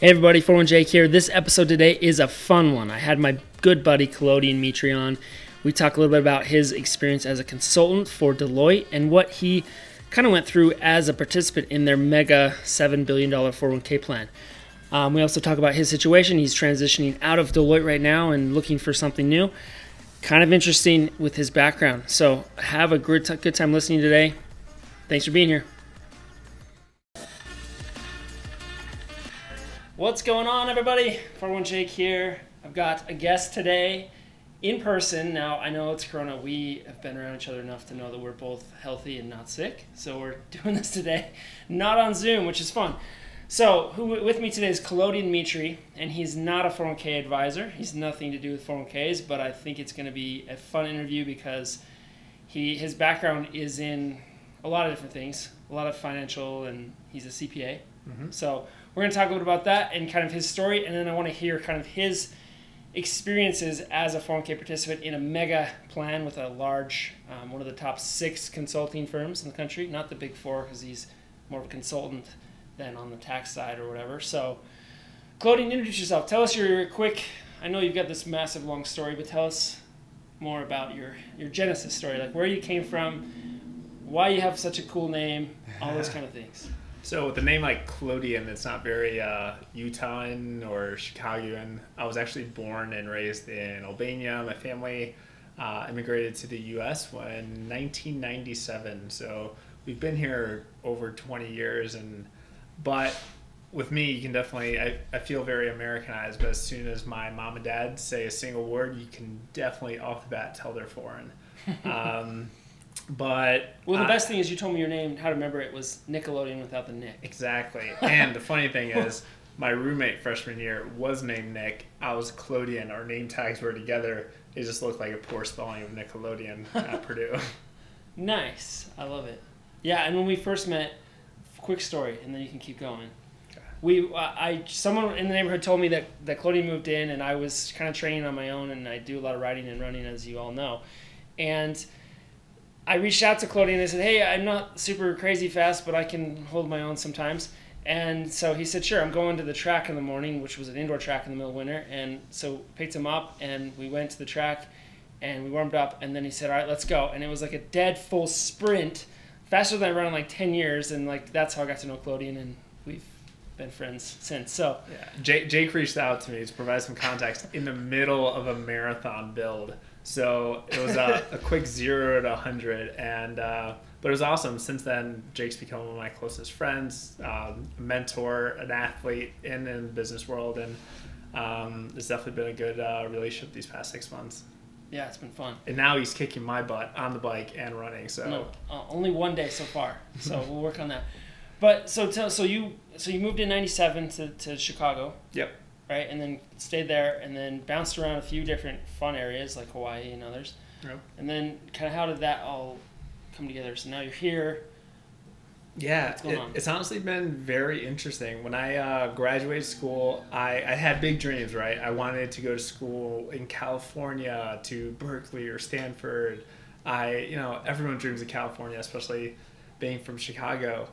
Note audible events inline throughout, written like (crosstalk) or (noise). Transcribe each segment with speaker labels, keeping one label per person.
Speaker 1: Hey everybody, 41 Jake here. This episode today is a fun one. I had my good buddy Klodian Mitri on. We talk a little bit about his experience as a consultant for Deloitte and what he kind of went through as a participant in their mega $7 billion 401k plan. Um, we also talk about his situation. He's transitioning out of Deloitte right now and looking for something new. Kind of interesting with his background. So have a good, good time listening today. Thanks for being here. What's going on, everybody? 41 Jake here. I've got a guest today in person. Now, I know it's Corona. We have been around each other enough to know that we're both healthy and not sick. So we're (laughs) doing this today, not on Zoom, which is fun. So, who with me today is Klodian Mitri, and he's not a 401k advisor. He's nothing to do with 401ks, but I think it's going to be a fun interview because he his background is in a lot of different things, a lot of financial, and he's a CPA. Mm-hmm. So we're going to talk a little bit about that and kind of his story, and then I want to hear kind of his experiences as a 401k participant in a mega plan with a large, um, one of the top six consulting firms in the country, not the big four because he's more of a consultant than on the tax side or whatever. So, Klodian, introduce yourself. Tell us your quick. I know you've got this massive long story, but tell us more about your your genesis story, like where you came from, why you have such a cool name, all those (laughs) kind of things.
Speaker 2: So with a name like Klodian, it's not very uh, Utahn or Chicagoan. I was actually born and raised in Albania. My family uh, immigrated to the U.S. in 1997. So we've been here over 20 years, and but with me, you can definitely I, I feel very Americanized. But as soon as my mom and dad say a single word, you can definitely off the bat tell they're foreign. (laughs) Um, but
Speaker 1: well, the best thing is you told me your name. How to remember it was Nickelodeon without the Nick.
Speaker 2: Exactly. And the funny thing is, (laughs) my roommate freshman year was named Nick. I was Klodian. Our name tags were together. It just looked like a poor spelling of Nickelodeon (laughs) at Purdue.
Speaker 1: Nice. I love it. Yeah, and when we first met, quick story, and then you can keep going. We, uh, I, someone in the neighborhood told me that that Klodian moved in, and I was kind of training on my own, and I do a lot of riding and running, as you all know, and I reached out to Klodian and I said, "Hey, I'm not super crazy fast, but I can hold my own sometimes." And so he said, "Sure, I'm going to the track in the morning, which was an indoor track in the middle of winter." And so picked him up, and we went to the track, and we warmed up. And then he said, "All right, let's go." And it was like a dead full sprint, faster than I run in like ten years, and like that's how I got to know Klodian, and we've been friends since. So
Speaker 2: yeah, Jake, Jake reached out to me to provide some context in the middle of a marathon build so it was a, a (laughs) quick zero to 100. And, uh, but it was awesome. Since then, Jake's become one of my closest friends, um, a mentor, an athlete in, in the business world. And um, it's definitely been a good uh, relationship these past six months.
Speaker 1: Yeah, it's been fun.
Speaker 2: And now he's kicking my butt on the bike and running. So no,
Speaker 1: uh, only one day so far. So (laughs) we'll work on that. But so tell so you so you moved in '97 to, to Chicago.
Speaker 2: Yep
Speaker 1: right? And then stayed there, and then bounced around a few different fun areas like Hawaii and others.
Speaker 2: Yep.
Speaker 1: And then, kind of, how did that all come together? So now you're here.
Speaker 2: Yeah, it, it's honestly been very interesting. When I uh, graduated school, I, I had big dreams, right? I wanted to go to school in California, to Berkeley or Stanford. I, you know, everyone dreams of California, especially being from Chicago.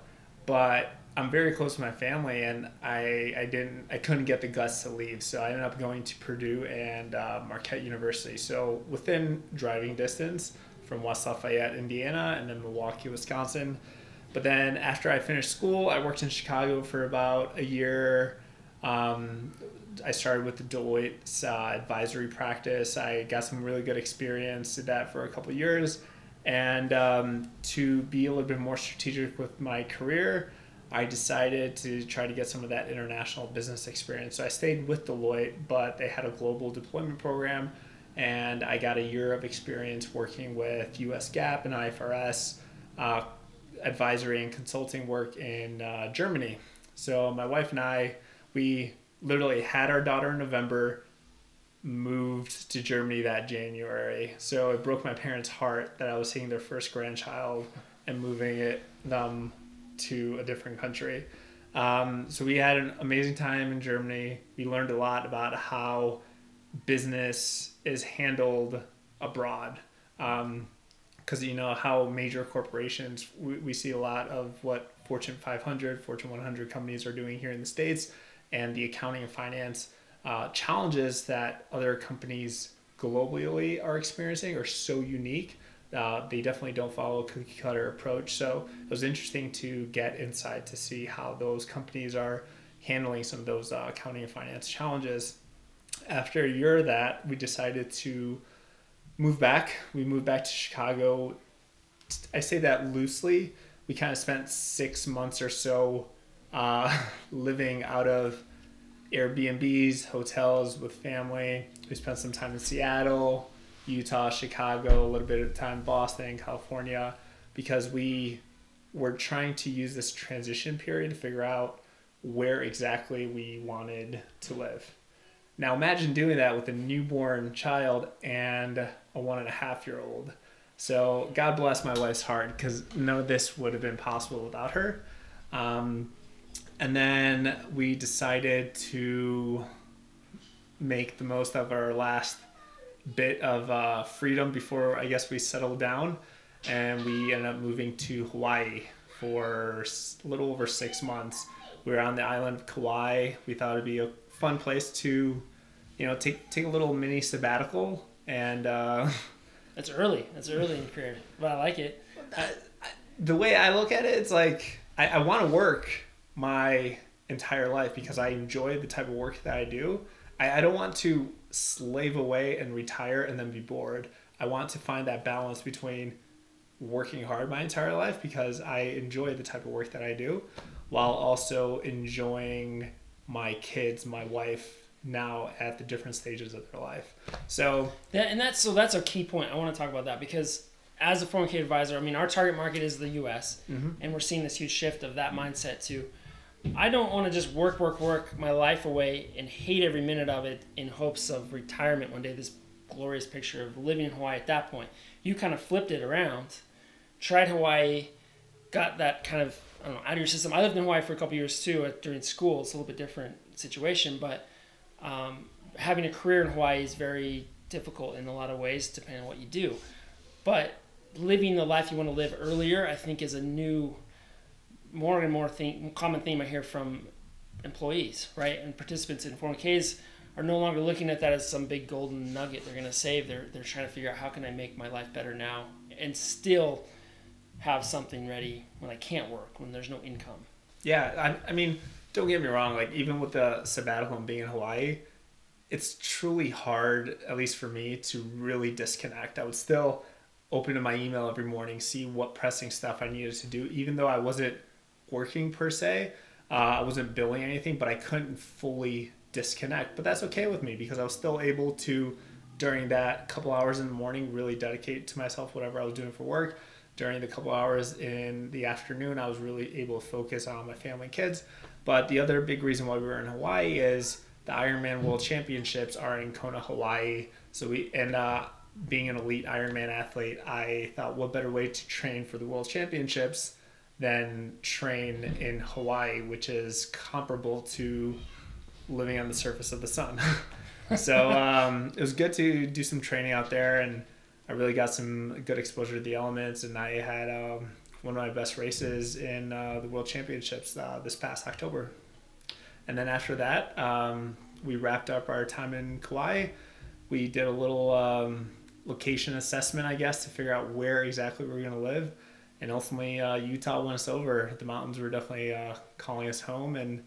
Speaker 2: But I'm very close to my family, and I I didn't I couldn't get the guts to leave, so I ended up going to Purdue and uh, Marquette University. So within driving distance from West Lafayette, Indiana, and then Milwaukee, Wisconsin. But then after I finished school, I worked in Chicago for about a year. Um, I started with the Deloitte uh, advisory practice. I got some really good experience. Did that for a couple years, and um, to be a little bit more strategic with my career. I decided to try to get some of that international business experience. So I stayed with Deloitte, but they had a global deployment program, and I got a year of experience working with US GAAP and IFRS, uh, advisory and consulting work in uh, Germany. So my wife and I, we literally had our daughter in November, moved to Germany that January. So it broke my parents' heart that I was seeing their first grandchild and moving it them to a different country. Um, so we had an amazing time in Germany. We learned a lot about how business is handled abroad. Because um, you know how major corporations, we, we see a lot of what Fortune 500, Fortune 100 companies are doing here in the States. and the accounting and finance uh, challenges that other companies globally are experiencing are so unique. Uh, they definitely don't follow a cookie cutter approach. So it was interesting to get inside to see how those companies are handling some of those uh, accounting and finance challenges. After a year of that, we decided to move back. We moved back to Chicago. I say that loosely. We kind of spent six months or so uh, (laughs) living out of Airbnbs, hotels with family. We spent some time in Seattle, Utah, Chicago, a little bit of time Boston, California, because we were trying to use this transition period to figure out where exactly we wanted to live. Now imagine doing that with a newborn child and a one and a half year old. So God bless my wife's heart because none of this would have been possible without her. Um, and then we decided to make the most of our last bit of uh, freedom before I guess we settled down, and we ended up moving to Hawaii for a little over six months. We were on the island of Kauai. We thought it'd be a fun place to, you know, take take a little mini sabbatical and. Uh, (laughs)
Speaker 1: That's early. That's early in your career, but I like it. I,
Speaker 2: the way I look at it, it's like I, I want to work my entire life because I enjoy the type of work that I do. I, I don't want to slave away and retire and then be bored. I want to find that balance between working hard my entire life because I enjoy the type of work that I do while also enjoying my kids, my wife now at the different stages of their life. So
Speaker 1: that, and that's so that's a key point. I want to talk about that because as a 401k advisor, I mean our target market is the US mm-hmm. and we're seeing this huge shift of that mindset to I don't want to just work, work, work my life away and hate every minute of it in hopes of retirement one day. This glorious picture of living in Hawaii at that point. You kind of flipped it around, tried Hawaii, got that kind of I don't know out of your system. I lived in Hawaii for a couple years too during school. It's a little bit different situation, but um, having a career in Hawaii is very difficult in a lot of ways, depending on what you do. But living the life you want to live earlier, I think, is a new more and more theme, common theme I hear from employees, right, and participants in 401ks are no longer looking at that as some big golden nugget they're going to save. They're they're trying to figure out how can I make my life better now and still have something ready when I can't work when there's no income.
Speaker 2: Yeah, I, I mean, don't get me wrong. Like even with the sabbatical and being in Hawaii, it's truly hard, at least for me, to really disconnect. I would still open to my email every morning, see what pressing stuff I needed to do, even though I wasn't working per se. Uh, I wasn't billing anything, but I couldn't fully disconnect. But that's okay with me because I was still able to, during that couple hours in the morning, really dedicate to myself whatever I was doing for work. During the couple hours in the afternoon, I was really able to focus on my family and kids. But the other big reason why we were in Hawaii is the Ironman World Championships are in Kona, Hawaii. So we and uh, being an elite Ironman athlete, I thought what better way to train for the World Championships than train in Hawaii, which is comparable to living on the surface of the sun. (laughs) so um, it was good to do some training out there, and I really got some good exposure to the elements. And I had um, one of my best races in uh, the World Championships uh, this past October. And then after that, um, we wrapped up our time in Kauai. We did a little um, location assessment, I guess, to figure out where exactly we were going to live and ultimately uh, Utah won us over. The mountains were definitely uh, calling us home, and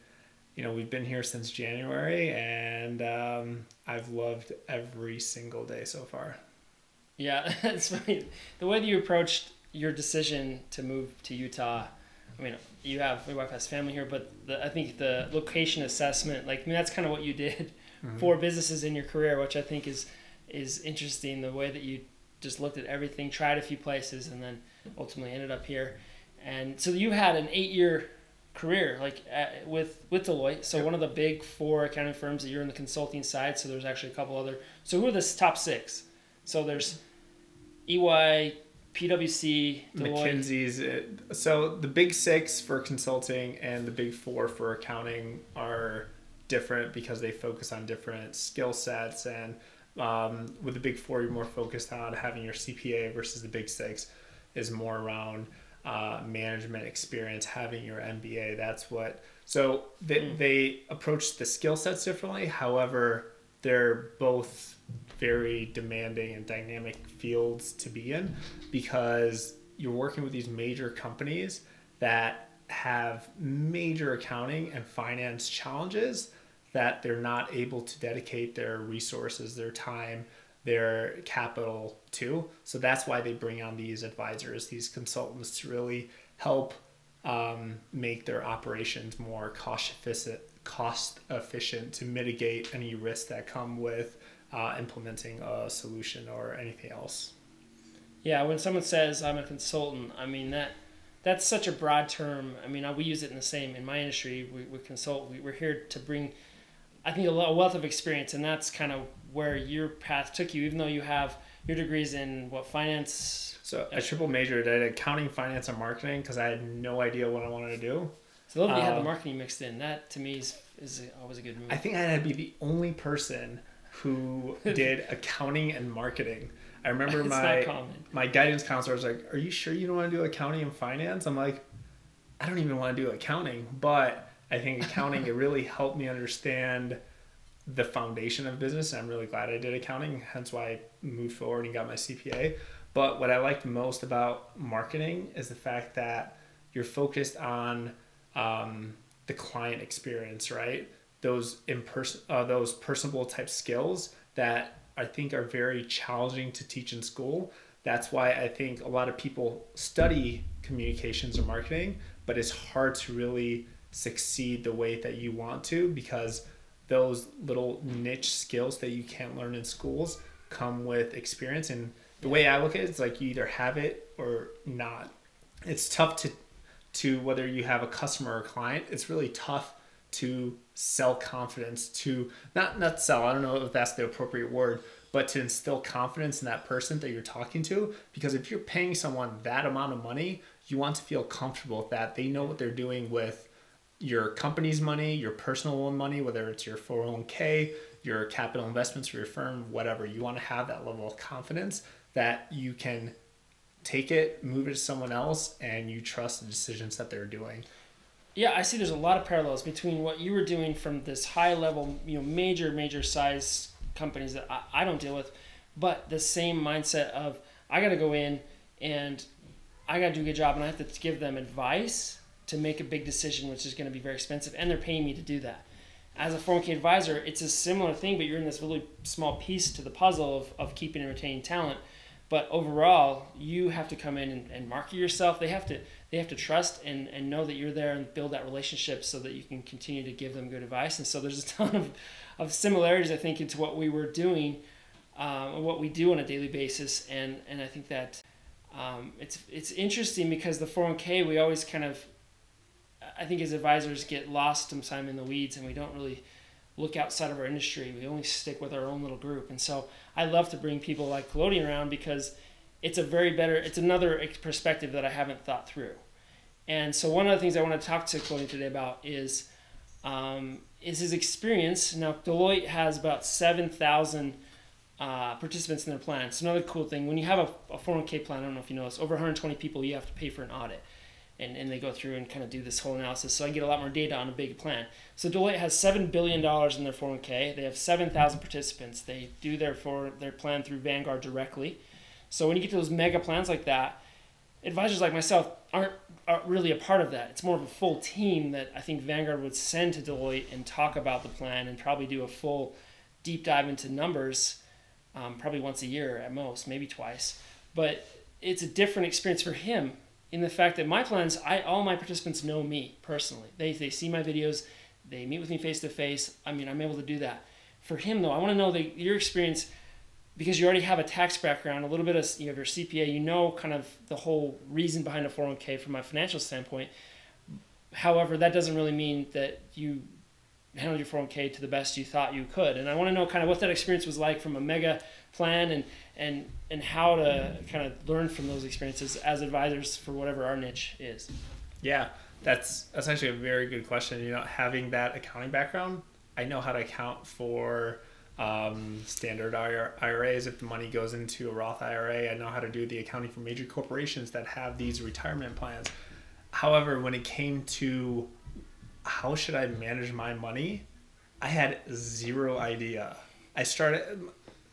Speaker 2: you know we've been here since January, and um, I've loved every single day so far.
Speaker 1: Yeah, (laughs) it's funny the way that you approached your decision to move to Utah. I mean, you have my wife has family here, but the, I think the location assessment, like I mean, that's kind of what you did mm-hmm. for businesses in your career, which I think is is interesting. The way that you just looked at everything, tried a few places, and then ultimately ended up here. And so you had an eight year career like at, with with Deloitte. So yep. one of the big four accounting firms that you're in the consulting side. So there's actually a couple other. So who are the top six? So there's EY, PwC, Deloitte.
Speaker 2: McKinsey's. Uh, so the big six for consulting and the big four for accounting are different because they focus on different skill sets and um, with the big four you're more focused on having your cpa versus the big six is more around uh, management experience, having your MBA. That's what. So they, mm. they approach the skill sets differently. However, they're both very demanding and dynamic fields to be in because you're working with these major companies that have major accounting and finance challenges that they're not able to dedicate their resources, their time, their capital to. So that's why they bring on these advisors, these consultants to really help um, make their operations more cost efficient, cost efficient to mitigate any risks that come with uh, implementing a solution or anything else.
Speaker 1: Yeah, when someone says I'm a consultant, I mean that that's such a broad term. I mean, we use it in the same in my industry. We, we consult. We, we're here to bring, I think, a wealth of experience, and that's kind of where your path took you. Even though you have your degrees in what finance.
Speaker 2: So I triple majored at accounting, finance, and marketing because I had no idea what I wanted to do.
Speaker 1: So love that you had the um, marketing mixed in. That to me is, is always a good move.
Speaker 2: I think I had to be the only person who (laughs) did accounting and marketing. I remember my my guidance counselor was like, "Are you sure you don't want to do accounting and finance?" I'm like, "I don't even want to do accounting, but I think accounting it really helped me understand the foundation of business. And I'm really glad I did accounting, hence why I moved forward and got my CPA. But what I liked most about marketing is the fact that you're focused on um, the client experience, right? Those in person, uh, those personable type skills that I think are very challenging to teach in school. That's why I think a lot of people study communications or marketing, but it's hard to really succeed the way that you want to because those little niche skills that you can't learn in schools come with experience. And the way I look at it's like you either have it or not. It's tough to to whether you have a customer or client. It's really tough to sell confidence to not not sell i don't know if that's the appropriate word but to instill confidence in that person that you're talking to because if you're paying someone that amount of money you want to feel comfortable with that they know what they're doing with your company's money your personal money whether it's your 401k your capital investments for your firm whatever you want to have that level of confidence that you can take it move it to someone else and you trust the decisions that they're doing
Speaker 1: yeah, I see. There's a lot of parallels between what you were doing from this high level, you know, major, major size companies that I, I don't deal with, but the same mindset of I got to go in and I got to do a good job, and I have to give them advice to make a big decision, which is going to be very expensive, and they're paying me to do that. As a 401k advisor, it's a similar thing, but you're in this really small piece to the puzzle of, of keeping and retaining talent. But overall, you have to come in and, and market yourself. They have to they have to trust and, and know that you're there and build that relationship so that you can continue to give them good advice. And so there's a (laughs) ton of, of similarities, I think, into what we were doing, um, what we do on a daily basis. And, and I think that um, it's, it's interesting because the 401k, we always kind of, I think as advisors get lost sometimes in the weeds and we don't really look outside of our industry. We only stick with our own little group. And so I love to bring people like Klodian around because it's a very better, it's another perspective that I haven't thought through. And so one of the things I want to talk to Cody today about is um, is his experience. Now Deloitte has about seven thousand uh, participants in their plan. It's another cool thing. When you have a, a 401k plan, I don't know if you know this, over 120 people, you have to pay for an audit. And, and they go through and kind of do this whole analysis. So I get a lot more data on a big plan. So Deloitte has $7 billion in their 401k. They have 7,000 participants. They do their, for, their plan through Vanguard directly. So when you get to those mega plans like that, advisors like myself aren't, aren't really a part of that. It's more of a full team that I think Vanguard would send to Deloitte and talk about the plan and probably do a full deep dive into numbers, um, probably once a year at most, maybe twice. But it's a different experience for him in the fact that my plans, I all my participants know me personally. They they see my videos, they meet with me face to face. I mean, I'm able to do that. For him though, I want to know your experience because you already have a tax background, a little bit of you have your CPA, you know kind of the whole reason behind a 401k from a financial standpoint. However, that doesn't really mean that you handled your 401k to the best you thought you could. And I want to know kind of what that experience was like from a mega plan and and and how to kind of learn from those experiences as advisors for whatever our niche is.
Speaker 2: Yeah, that's actually a very good question. You know, having that accounting background, I know how to account for um, standard IRAs. If the money goes into a Roth IRA, I know how to do the accounting for major corporations that have these retirement plans. However, when it came to how should I manage my money, I had zero idea. I started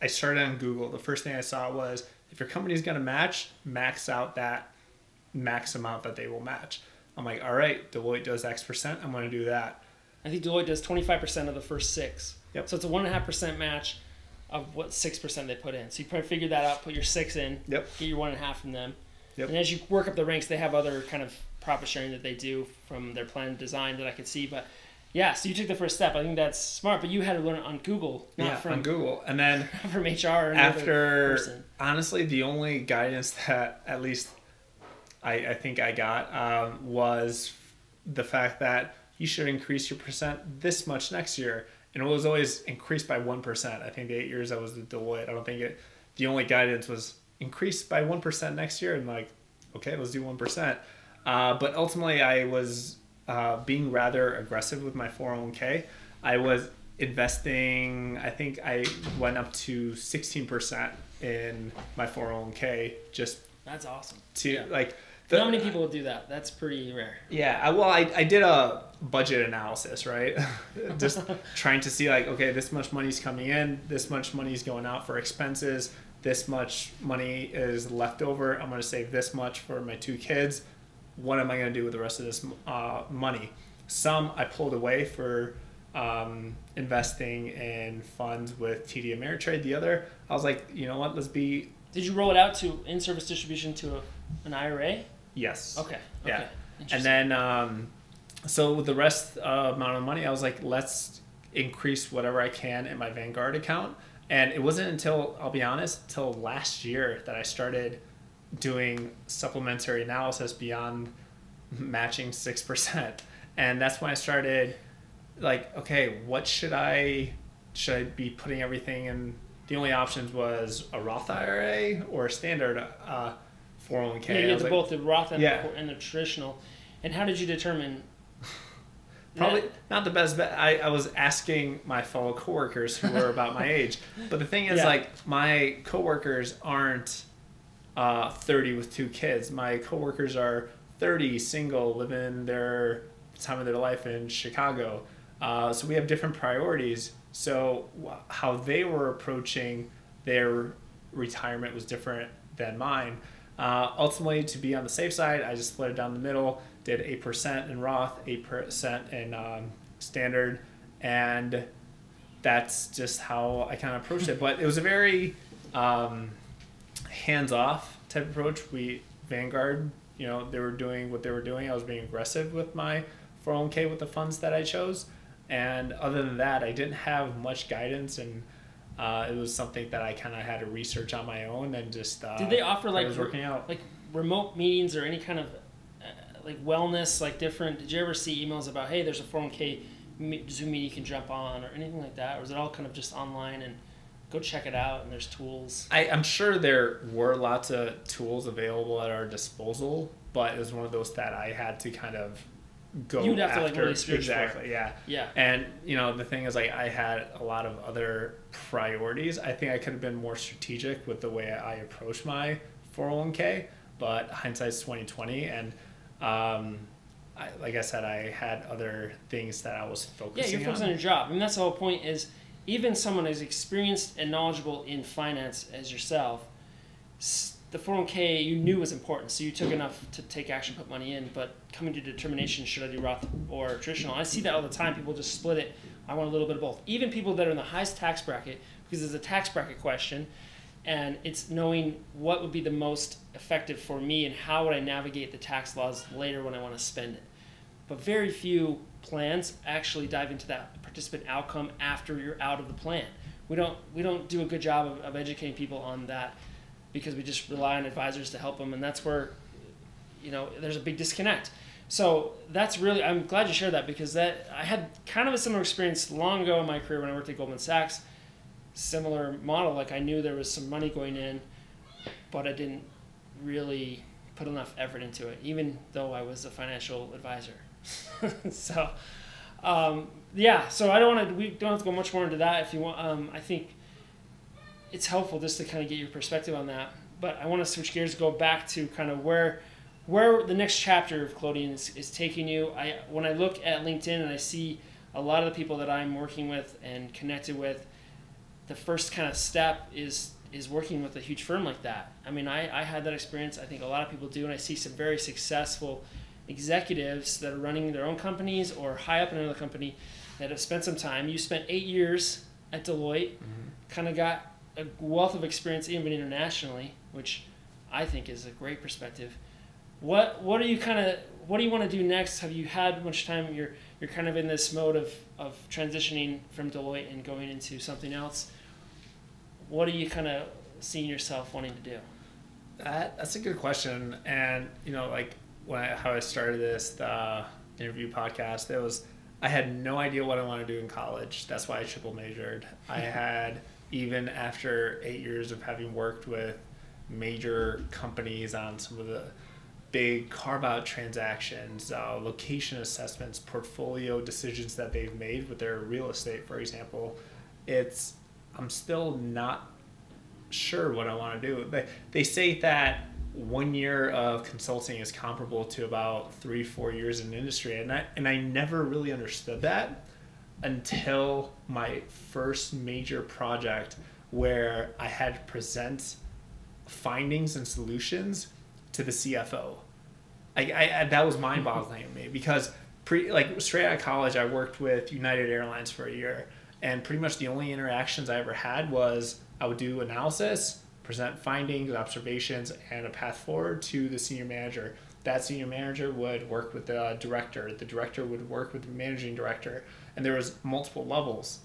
Speaker 2: I started on Google. The first thing I saw was if your company is going to match, max out that max amount that they will match. I'm like, all right, Deloitte does X percent. I'm going to do that.
Speaker 1: I think Deloitte does 25% of the first six.
Speaker 2: Yep.
Speaker 1: So it's a one and a half percent match of what six percent they put in. So you probably figure that out, put your six in,
Speaker 2: yep.
Speaker 1: get your one and a half from them.
Speaker 2: Yep.
Speaker 1: And as you work up the ranks, they have other kind of profit sharing that they do from their plan design that I could see. But yeah, so you took the first step. I think that's smart, but you had to learn it on Google, not
Speaker 2: yeah,
Speaker 1: from
Speaker 2: on Google. And then (laughs)
Speaker 1: from HR.
Speaker 2: after, honestly, the only guidance that at least I, I think I got um, was the fact that you should increase your percent this much next year. And it was always increased by 1%. I think the eight years I was at Deloitte, I don't think it, the only guidance was increased by 1% next year. And like, okay, let's do 1%. Uh, but ultimately, I was uh, being rather aggressive with my 401k. I was investing, I think I went up to 16% in my 401k just.
Speaker 1: That's awesome.
Speaker 2: To
Speaker 1: yeah.
Speaker 2: like,
Speaker 1: the, Not many people do that. That's pretty rare.
Speaker 2: Yeah, I, well, I, I did a budget analysis, right? (laughs) Just (laughs) trying to see like, okay, this much money's coming in, this much money's going out for expenses, this much money is left over. I'm going to save this much for my two kids. What am I going to do with the rest of this uh, money? Some I pulled away for um, investing in funds with TD Ameritrade. The other, I was like, you know what? Let's be.
Speaker 1: Did you roll it out to in-service distribution to a, an IRA?
Speaker 2: Yes.
Speaker 1: Okay.
Speaker 2: Yeah.
Speaker 1: Okay.
Speaker 2: And then, um, so with the rest uh, amount of money, I was like, let's increase whatever I can in my Vanguard account. And it wasn't until, I'll be honest, until last year that I started doing supplementary analysis beyond matching 6%. And that's when I started like, okay, what should I, should I be putting everything in? The only options was a Roth IRA or a standard uh, 401k.
Speaker 1: Yeah, you
Speaker 2: like,
Speaker 1: both the Roth and,
Speaker 2: yeah.
Speaker 1: the, and the traditional. And how did you determine? (laughs)
Speaker 2: Probably not the best bet. I, I was asking my fellow coworkers who were about my (laughs) age, but the thing is, yeah. like, my coworkers aren't uh, 30 with two kids. My coworkers are 30, single, living their time of their life in Chicago. Uh, so we have different priorities. So how they were approaching their retirement was different than mine. Uh, ultimately, to be on the safe side, I just split it down the middle, did 8% in Roth, 8% in um, standard, and that's just how I kind of approached it. But it was a very um, hands off type approach. We, Vanguard, you know, they were doing what they were doing. I was being aggressive with my 401k with the funds that I chose. And other than that, I didn't have much guidance and uh, it was something that I kind of had to research on my own and just. Uh,
Speaker 1: Did they offer like
Speaker 2: was working out
Speaker 1: like remote meetings or any kind of uh, like wellness, like different? Did you ever see emails about hey, there's a 401k Zoom meeting you can jump on or anything like that, or was it all kind of just online and go check it out and there's tools?
Speaker 2: I, I'm sure there were lots of tools available at our disposal, but it was one of those that I had to kind of go
Speaker 1: You'd have
Speaker 2: after.
Speaker 1: to like really search
Speaker 2: exactly, yeah.
Speaker 1: Yeah.
Speaker 2: And you know, the thing is like I had a lot of other priorities. I think I could have been more strategic with the way I approach my 401k, but hindsight's 2020 and um, I, like I said, I had other things that I was focusing
Speaker 1: Yeah, you're focused on.
Speaker 2: on
Speaker 1: your job. I mean, that's the whole point is even someone as experienced and knowledgeable in finance as yourself, the 401k you knew was important, so you took enough to take action, put money in. But coming to determination, should I do Roth or traditional? I see that all the time. People just split it. I want a little bit of both. Even people that are in the highest tax bracket, because it's a tax bracket question, and it's knowing what would be the most effective for me and how would I navigate the tax laws later when I want to spend it. But very few plans actually dive into that participant outcome after you're out of the plan. We don't we don't do a good job of, of educating people on that because we just rely on advisors to help them, and that's where, you know, there's a big disconnect. So that's really I'm glad you shared that because that I had kind of a similar experience long ago in my career when I worked at Goldman Sachs. Similar model, like I knew there was some money going in, but I didn't really put enough effort into it, even though I was a financial advisor. (laughs) so, Um, yeah, so I don't want to. We don't have to go much more into that. If you want, um, I think it's helpful just to kind of get your perspective on that. But I want to switch gears, go back to kind of where where the next chapter of Klodian is, is taking you. I when I look at LinkedIn and I see a lot of the people that I'm working with and connected with, the first kind of step is is working with a huge firm like that. I mean, I, I had that experience. I think a lot of people do, and I see some very successful executives that are running their own companies or high up in another company that have spent some time. You spent eight years at Deloitte, mm-hmm. kind of got a wealth of experience even internationally, which I think is a great perspective. What what are you kind of what do you want to do next? Have you had much time? You're you're kind of in this mode of, of transitioning from Deloitte and going into something else. What are you kind of seeing yourself wanting to do?
Speaker 2: That, that's a good question. And, you know, like when I, how I started this the interview podcast, it was I had no idea what I wanted to do in college. That's why I triple majored. I (laughs) had even after eight years of having worked with major companies on some of the big carve out transactions, uh, location assessments, portfolio decisions that they've made with their real estate, for example, it's I'm still not sure what I want to do. They, they say that one year of consulting is comparable to about three, four years in industry. And I, and I never really understood that until my first major project where I had to present findings and solutions to the CFO. I, I that was mind boggling to me because pre like straight out of college I worked with United Airlines for a year and pretty much the only interactions I ever had was I would do analysis present findings, observations, and a path forward to the senior manager. That senior manager would work with the director. The director would work with the managing director, and there was multiple levels.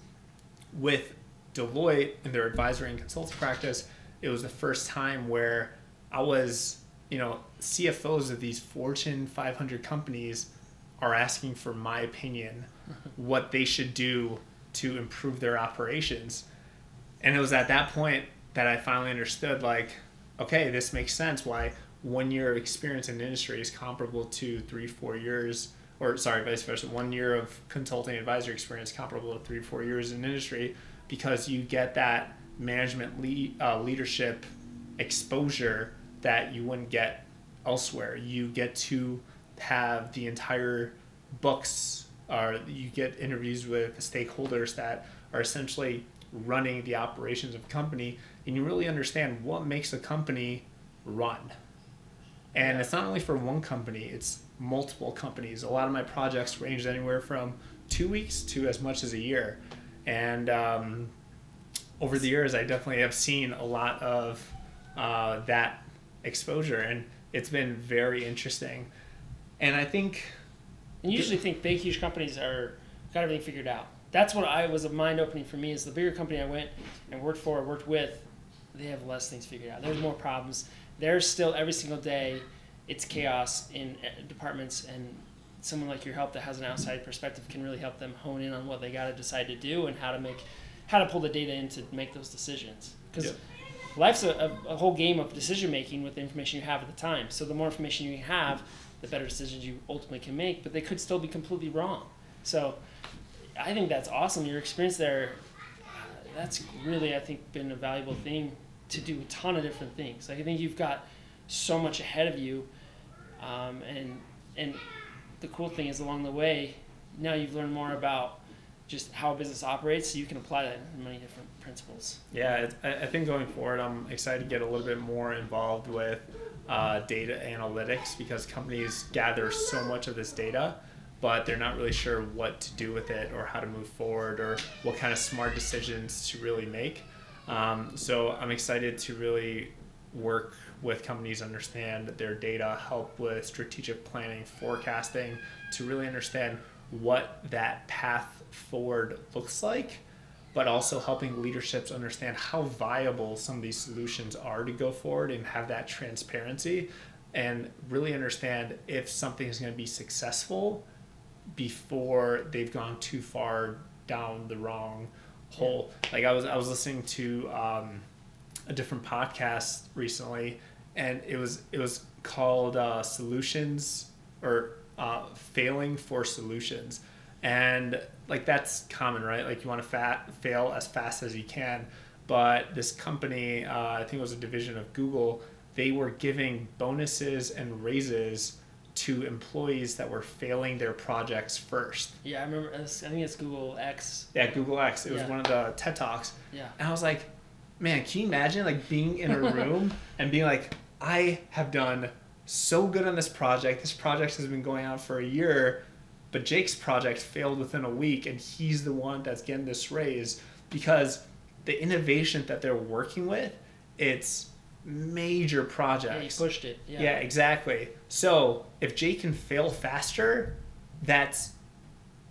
Speaker 2: With Deloitte and their advisory and consulting practice, it was the first time where I was, you know, CFOs of these Fortune 500 companies are asking for my opinion, (laughs) what they should do to improve their operations. And it was at that point that I finally understood like, okay, this makes sense why one year of experience in industry is comparable to three, four years, or sorry, vice versa, one year of consulting advisory experience comparable to three, four years in industry because you get that management uh, leadership exposure that you wouldn't get elsewhere. You get to have the entire books, or you get interviews with stakeholders that are essentially running the operations of a company and you really understand what makes a company run. And it's not only for one company, it's multiple companies. A lot of my projects ranged anywhere from two weeks to as much as a year. And um, over the years, I definitely have seen a lot of uh, that exposure, and it's been very interesting. And I think.
Speaker 1: And you usually think big, huge companies are got everything figured out that's what I was a mind opening for me. Is the bigger company I went and worked for, worked with, they have less things figured out. There's more problems. There's still every single day, it's chaos in eh, departments, and someone like your help that has an outside perspective can really help them hone in on what they got to decide to do and how to make, how to pull the data in to make those decisions. Because yep. life's a, a, a whole game of decision making with the information you have at the time. So the more information you have, the better decisions you ultimately can make. But they could still be completely wrong. So I think that's awesome. Your experience there, that's really I think been a valuable thing to do a ton of different things. Like I think you've got so much ahead of you, um, and and the cool thing is along the way, now you've learned more about just how a business operates, so you can apply that in many different principles.
Speaker 2: Yeah, I think going forward, I'm excited to get a little bit more involved with uh, data analytics because companies gather so much of this data but they're not really sure what to do with it or how to move forward or what kind of smart decisions to really make. Um, so I'm excited to really work with companies understand their data, help with strategic planning, forecasting, to really understand what that path forward looks like, but also helping leaderships understand how viable some of these solutions are to go forward and have that transparency and really understand if something is going to be successful before they've gone too far down the wrong hole. Like I was I was listening to um, a different podcast recently, and it was it was called uh, Solutions or uh, Failing for Solutions, And like that's common, right? Like you want to fat, fail as fast as you can. But this company, uh, I think it was a division of Google, they were giving bonuses and raises to employees that were failing their projects first.
Speaker 1: Yeah, I remember. I think it's Google X.
Speaker 2: Yeah, Google X. It was yeah. one of the TED talks.
Speaker 1: Yeah.
Speaker 2: And I was like, man, can you imagine like being in a room (laughs) and being like, I have done so good on this project. This project has been going on for a year, but Jake's project failed within a week, and he's the one that's getting this raise because the innovation that they're working with, it's major projects.
Speaker 1: Yeah, you pushed it. Yeah.
Speaker 2: yeah, exactly. So if Jay can fail faster, that's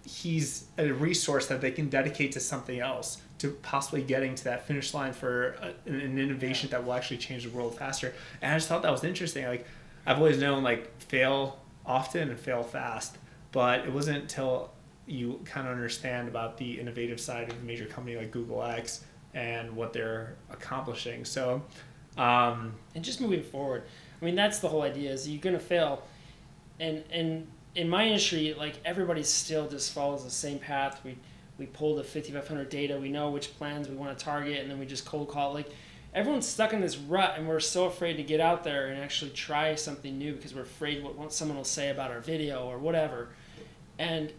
Speaker 2: he's a resource that they can dedicate to something else to possibly getting to that finish line for a, an innovation that will actually change the world faster. And I just thought that was interesting. Like I've always known like fail often and fail fast, but it wasn't until you kind of understand about the innovative side of a major company like Google X and what they're accomplishing. So, um,
Speaker 1: and just moving forward, I mean that's the whole idea is you're gonna fail, and and in my industry like everybody still just follows the same path. We we pull the 5500 data, we know which plans we want to target, and then we just cold call like everyone's stuck in this rut and we're so afraid to get out there and actually try something new because we're afraid what someone will say about our video or whatever. And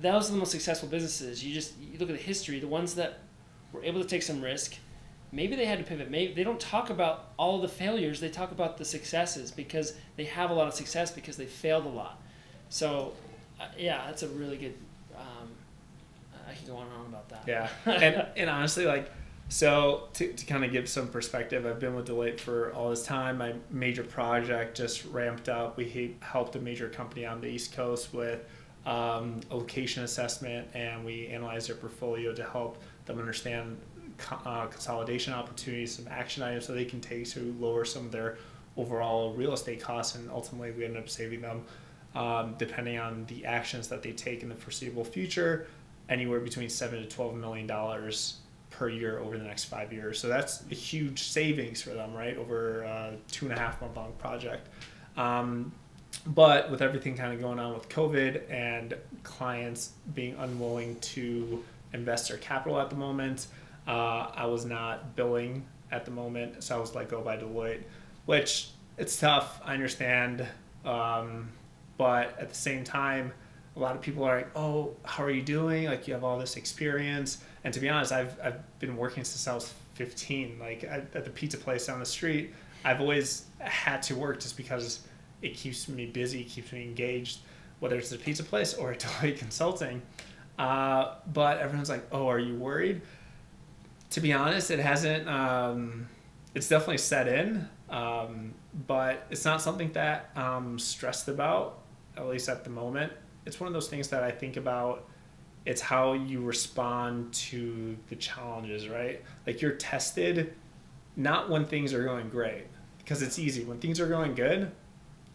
Speaker 1: those are the most successful businesses. You just you look at the history, the ones that were able to take some risk, maybe they had to pivot. Maybe they don't talk about all the failures. They talk about the successes because they have a lot of success because they failed a lot. So, uh, yeah, that's a really good. Um, I can go on and on about that.
Speaker 2: Yeah, (laughs) and and honestly, like so to, to kind of give some perspective, I've been with Deloitte for all this time. My major project just ramped up. We helped a major company on the East Coast with um, a location assessment, and we analyzed their portfolio to help them understand uh, consolidation opportunities, some action items that they can take to lower some of their overall real estate costs, and ultimately we end up saving them, um, depending on the actions that they take in the foreseeable future, anywhere between seven to twelve million dollars per year over the next five years. So that's a huge savings for them, right? Over a two and a half month long project. Um, but with everything kind of going on with COVID and clients being unwilling to invest their capital at the moment, uh, I was not billing at the moment. So I was let go by Deloitte, which it's tough. I understand. Um, but at the same time, a lot of people are like, "Oh, how are you doing? Like you have all this experience." And to be honest, I've I've been working since I was 15. Like at, the pizza place down the street, I've always had to work just because it keeps me busy, keeps me engaged, whether it's a pizza place or (laughs) Deloitte Consulting. Uh, but everyone's like, "Oh, are you worried?" To be honest, it hasn't. Um, it's definitely set in, um, but it's not something that I'm stressed about, at least at the moment it's one of those things that I think about. It's how you respond to the challenges, right? Like you're tested not when things are going great, because it's easy. When things are going good,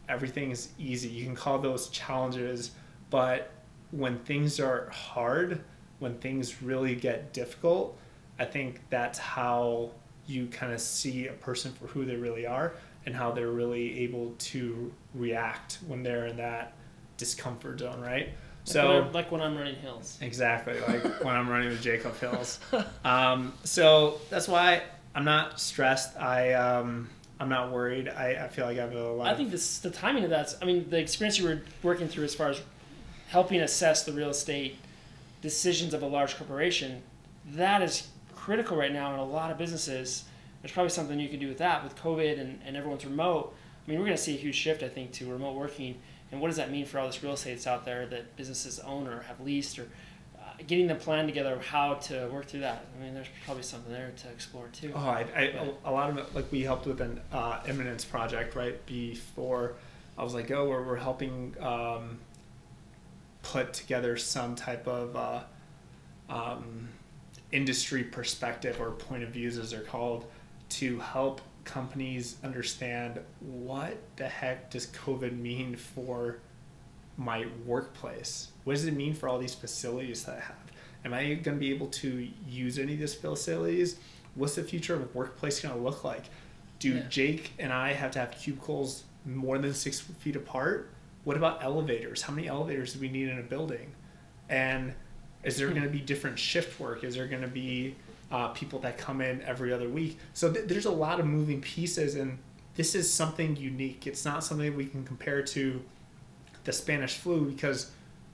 Speaker 2: everything is easy. You can call those challenges, but when things are hard, when things really get difficult, I think that's how you kind of see a person for who they really are and how they're really able to react when they're in that discomfort zone, right? Like
Speaker 1: so when like when I'm running hills.
Speaker 2: Exactly, like (laughs) when I'm running with Jacob Hills. (laughs) Um, so that's why I'm not stressed. I um, I'm not worried. I, I feel like I have a lot.
Speaker 1: I think this the timing of that. I mean, the experience you were working through as far as helping assess the real estate decisions of a large corporation, that is critical right now in a lot of businesses. There's probably something you can do with that with COVID and, and everyone's remote. I mean, we're going to see a huge shift, I think, to remote working and what does that mean for all this real estate that's out there that businesses own or have leased or uh, getting the plan together of how to work through that. I mean, there's probably something there to explore too.
Speaker 2: Oh, I, I a, lot of it, like we helped with an uh, Eminence project right before I was like, oh, we're, we're helping um, put together some type of uh, um, industry perspective or point of views, as they're called, to help companies understand what the heck does COVID mean for my workplace? What does it mean for all these facilities that I have? Am I going to be able to use any of these facilities? What's the future of workplace going to look like? Do yeah. Jake and I have to have cubicles more than six feet apart? What about elevators? How many elevators do we need in a building? And is there going to be different shift work? Is there going to be uh, people that come in every other week? So th- there's a lot of moving pieces, and this is something unique. It's not something we can compare to the Spanish flu because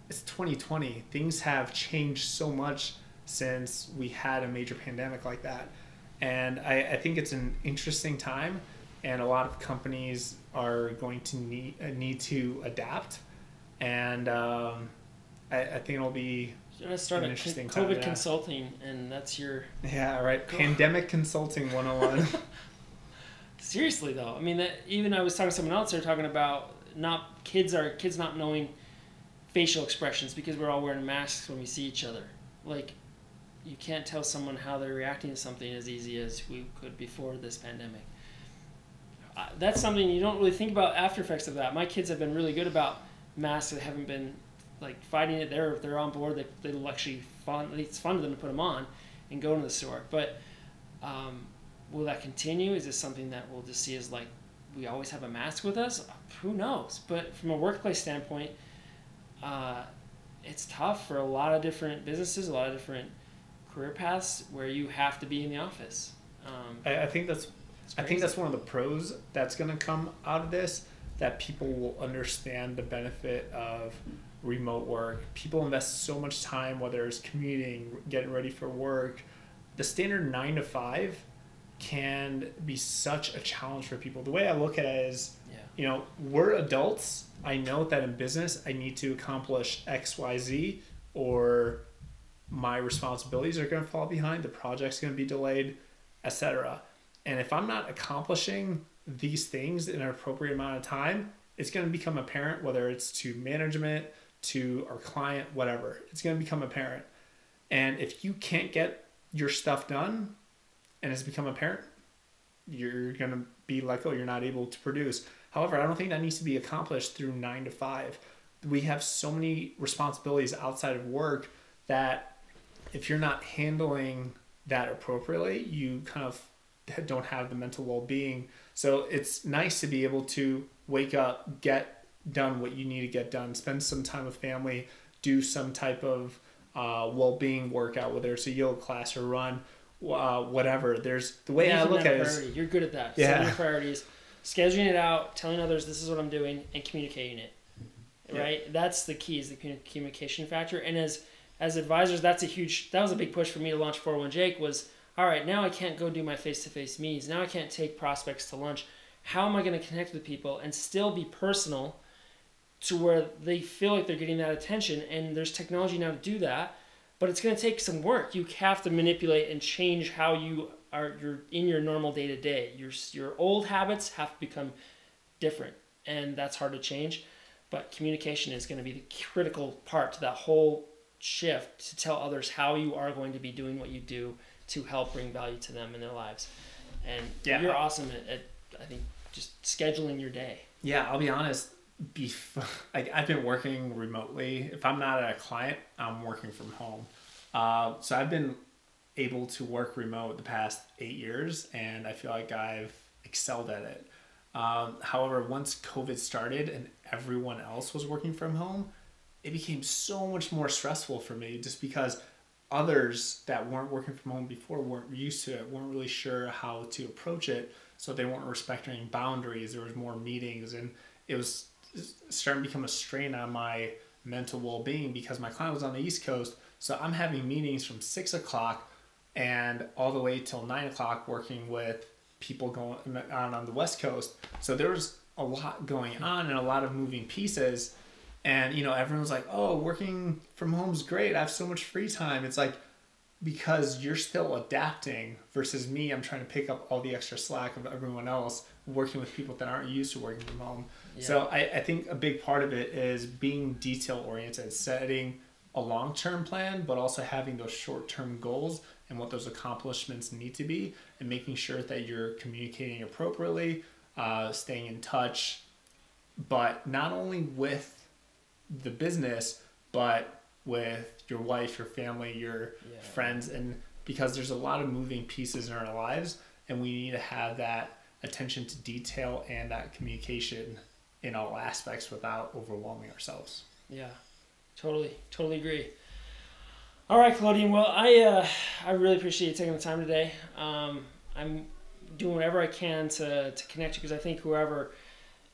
Speaker 2: it's 2020. Things have changed so much since we had a major pandemic like that. And I, I think it's an interesting time, and a lot of companies are going to need, need to adapt. And um, I, I think it'll be
Speaker 1: gonna start a con- COVID time, consulting, and that's your (laughs)
Speaker 2: yeah right pandemic consulting 101. (laughs)
Speaker 1: Seriously though, I mean that even I was talking to someone else. They're talking about not kids are kids not knowing facial expressions because we're all wearing masks when we see each other. Like you can't tell someone how they're reacting to something as easy as we could before this pandemic. Uh, that's something you don't really think about after effects of that. My kids have been really good about masks that haven't been like fighting it. They're they're on board. They they'll actually fun. It's fun to them to put them on and go to the store. But um, will that continue? Is this something that we'll just see as like we always have a mask with us? Who knows? But from a workplace standpoint, uh, it's tough for a lot of different businesses, a lot of different career paths where you have to be in the office. Um,
Speaker 2: I, I, think that's I think that's one of the pros that's going to come out of this that people will understand the benefit of remote work. People invest so much time, whether it's commuting, getting ready for work. The standard nine to five can be such a challenge for people. The way I look at it is, yeah. you know, we're adults. I know that in business, I need to accomplish X, Y, Z, or my responsibilities are going to fall behind. The project's going to be delayed, etc. And if I'm not accomplishing these things in an appropriate amount of time, it's going to become apparent whether it's to management, to our client, whatever. It's going to become apparent. And if you can't get your stuff done and it's become apparent, you're going to be like, oh, you're not able to produce. However, I don't think that needs to be accomplished through nine to five. We have so many responsibilities outside of work that if you're not handling that appropriately, you kind of don't have the mental well being. So it's nice to be able to wake up, get done what you need to get done, spend some time with family, do some type of uh, well being workout, whether it's a yoga class or run, uh, whatever. There's the way Making I look at it. Is,
Speaker 1: You're good at that. Yeah. Setting your priorities, scheduling it out, telling others this is what I'm doing, and communicating it. Right. Yeah. That's the key is the communication factor. And as as advisors, that's a huge. That was a big push for me to launch 401 Jake. Was all right. Now I can't go do my face to face meetings. Now I can't take prospects to lunch. How am I going to connect with people and still be personal? To where they feel like they're getting that attention and there's technology now to do that but it's going to take some work. You have to manipulate and change how you are you're in your normal day to day your your old habits have to become different and that's hard to change but communication is going to be the critical part to that whole shift to tell others how you are going to be doing what you do to help bring value to them in their lives. And yeah. you're awesome at, at i think just scheduling your day.
Speaker 2: Yeah i'll be honest before (laughs) like I've been working remotely. If I'm not at a client, I'm working from home. Uh, so I've been able to work remote the past eight years, and I feel like I've excelled at it. Um, however, once COVID started and everyone else was working from home, it became so much more stressful for me just because others that weren't working from home before weren't used to it, weren't really sure how to approach it, so they weren't respecting boundaries. There was more meetings, and it was starting to become a strain on my mental well-being because my client was on the east coast so i'm having meetings from six o'clock and all the way till nine o'clock working with people going on on the west coast. So there was a lot going on and a lot of moving pieces. And you know everyone's like oh working from home is great. I have so much free time. It's like because you're still adapting versus me i'm trying to pick up all the extra slack of everyone else working with people that aren't used to working from home yeah. so I, I think a big part of it is being detail oriented setting a long-term plan but also having those short-term goals and what those accomplishments need to be and making sure that you're communicating appropriately uh, staying in touch but not only with the business but with your wife, your family, your yeah. friends, and because there's a lot of moving pieces in our lives, and we need to have that attention to detail and that communication in all aspects without overwhelming ourselves.
Speaker 1: Yeah, totally, totally agree. All right, Klodian. Well, I uh, I really appreciate you taking the time today. Um, I'm doing whatever I can to, to connect you because I think whoever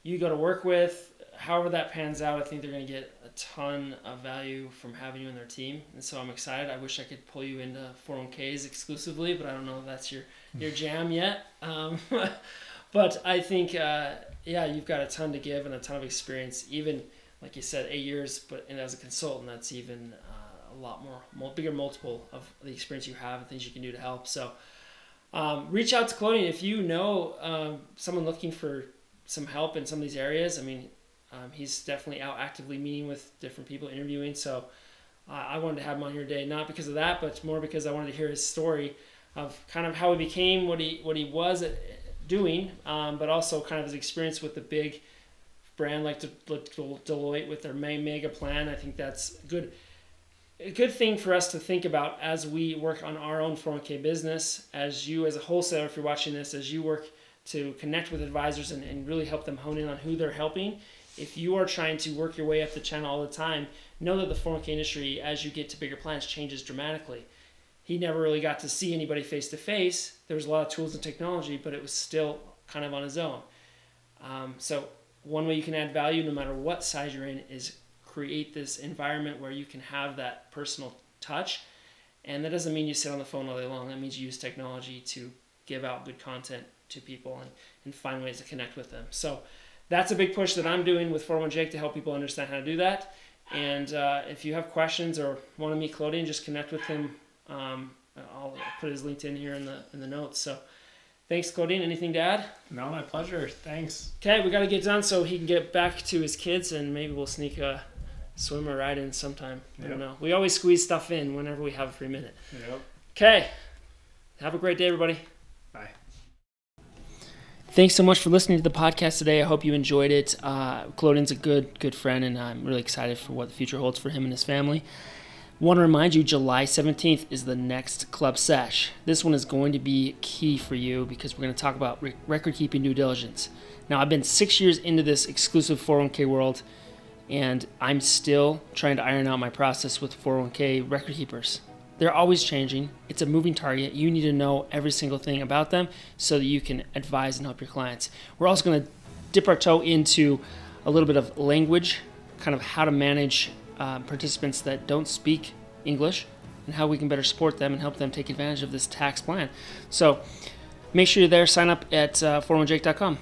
Speaker 1: you go to work with, however that pans out, I think they're going to get ton of value from having you in their team. And so I'm excited. I wish I could pull you into 401ks exclusively, but I don't know if that's your, your jam yet. Um, (laughs) but I think, uh, yeah, you've got a ton to give and a ton of experience. Even, like you said, eight years, but and as a consultant, that's even a lot more, bigger multiple of the experience you have and things you can do to help. So um, reach out to Klodian if you know um, someone looking for some help in some of these areas. I mean, um, he's definitely out actively meeting with different people, interviewing. So uh, I wanted to have him on here today, not because of that, but more because I wanted to hear his story of kind of how he became what he what he was doing, um, but also kind of his experience with the big brand like Deloitte with their main mega plan. I think that's good a good thing for us to think about as we work on our own 401k business, as you as a wholesaler, if you're watching this, as you work to connect with advisors and, and really help them hone in on who they're helping. If you are trying to work your way up the channel all the time, know that the 401k industry, as you get to bigger plans, changes dramatically. He never really got to see anybody face to face. There was a lot of tools and technology, but it was still kind of on his own. Um, so one way you can add value, no matter what size you're in, is create this environment where you can have that personal touch. And that doesn't mean you sit on the phone all day long. That means you use technology to give out good content to people and, and find ways to connect with them. So that's a big push that I'm doing with 401 Jake to help people understand how to do that. And uh, if you have questions or want to meet Klodian, just connect with him. Um, I'll put his LinkedIn here in the in the notes. So thanks, Klodian. Anything to add?
Speaker 2: No, my pleasure. Thanks.
Speaker 1: Okay, we got to get done so he can get back to his kids, and maybe we'll sneak a swim or ride in sometime. Yep. I don't know. We always squeeze stuff in whenever we have a free minute.
Speaker 2: Yep.
Speaker 1: Okay. Have a great day, everybody. Thanks so much for listening to the podcast today. I hope you enjoyed it. Uh, Klodian's a good, good friend, and I'm really excited for what the future holds for him and his family. Want to remind you, July 17th is the next club sesh. This one is going to be key for you because we're going to talk about record keeping due diligence. Now, I've been six years into this exclusive 401k world and I'm still trying to iron out my process with 401k record keepers. They're always changing. It's a moving target. You need to know every single thing about them so that you can advise and help your clients. We're also going to dip our toe into a little bit of language, kind of how to manage uh, participants that don't speak English and how we can better support them and help them take advantage of this tax plan. So make sure you're there. Sign up at uh, 401jake.com.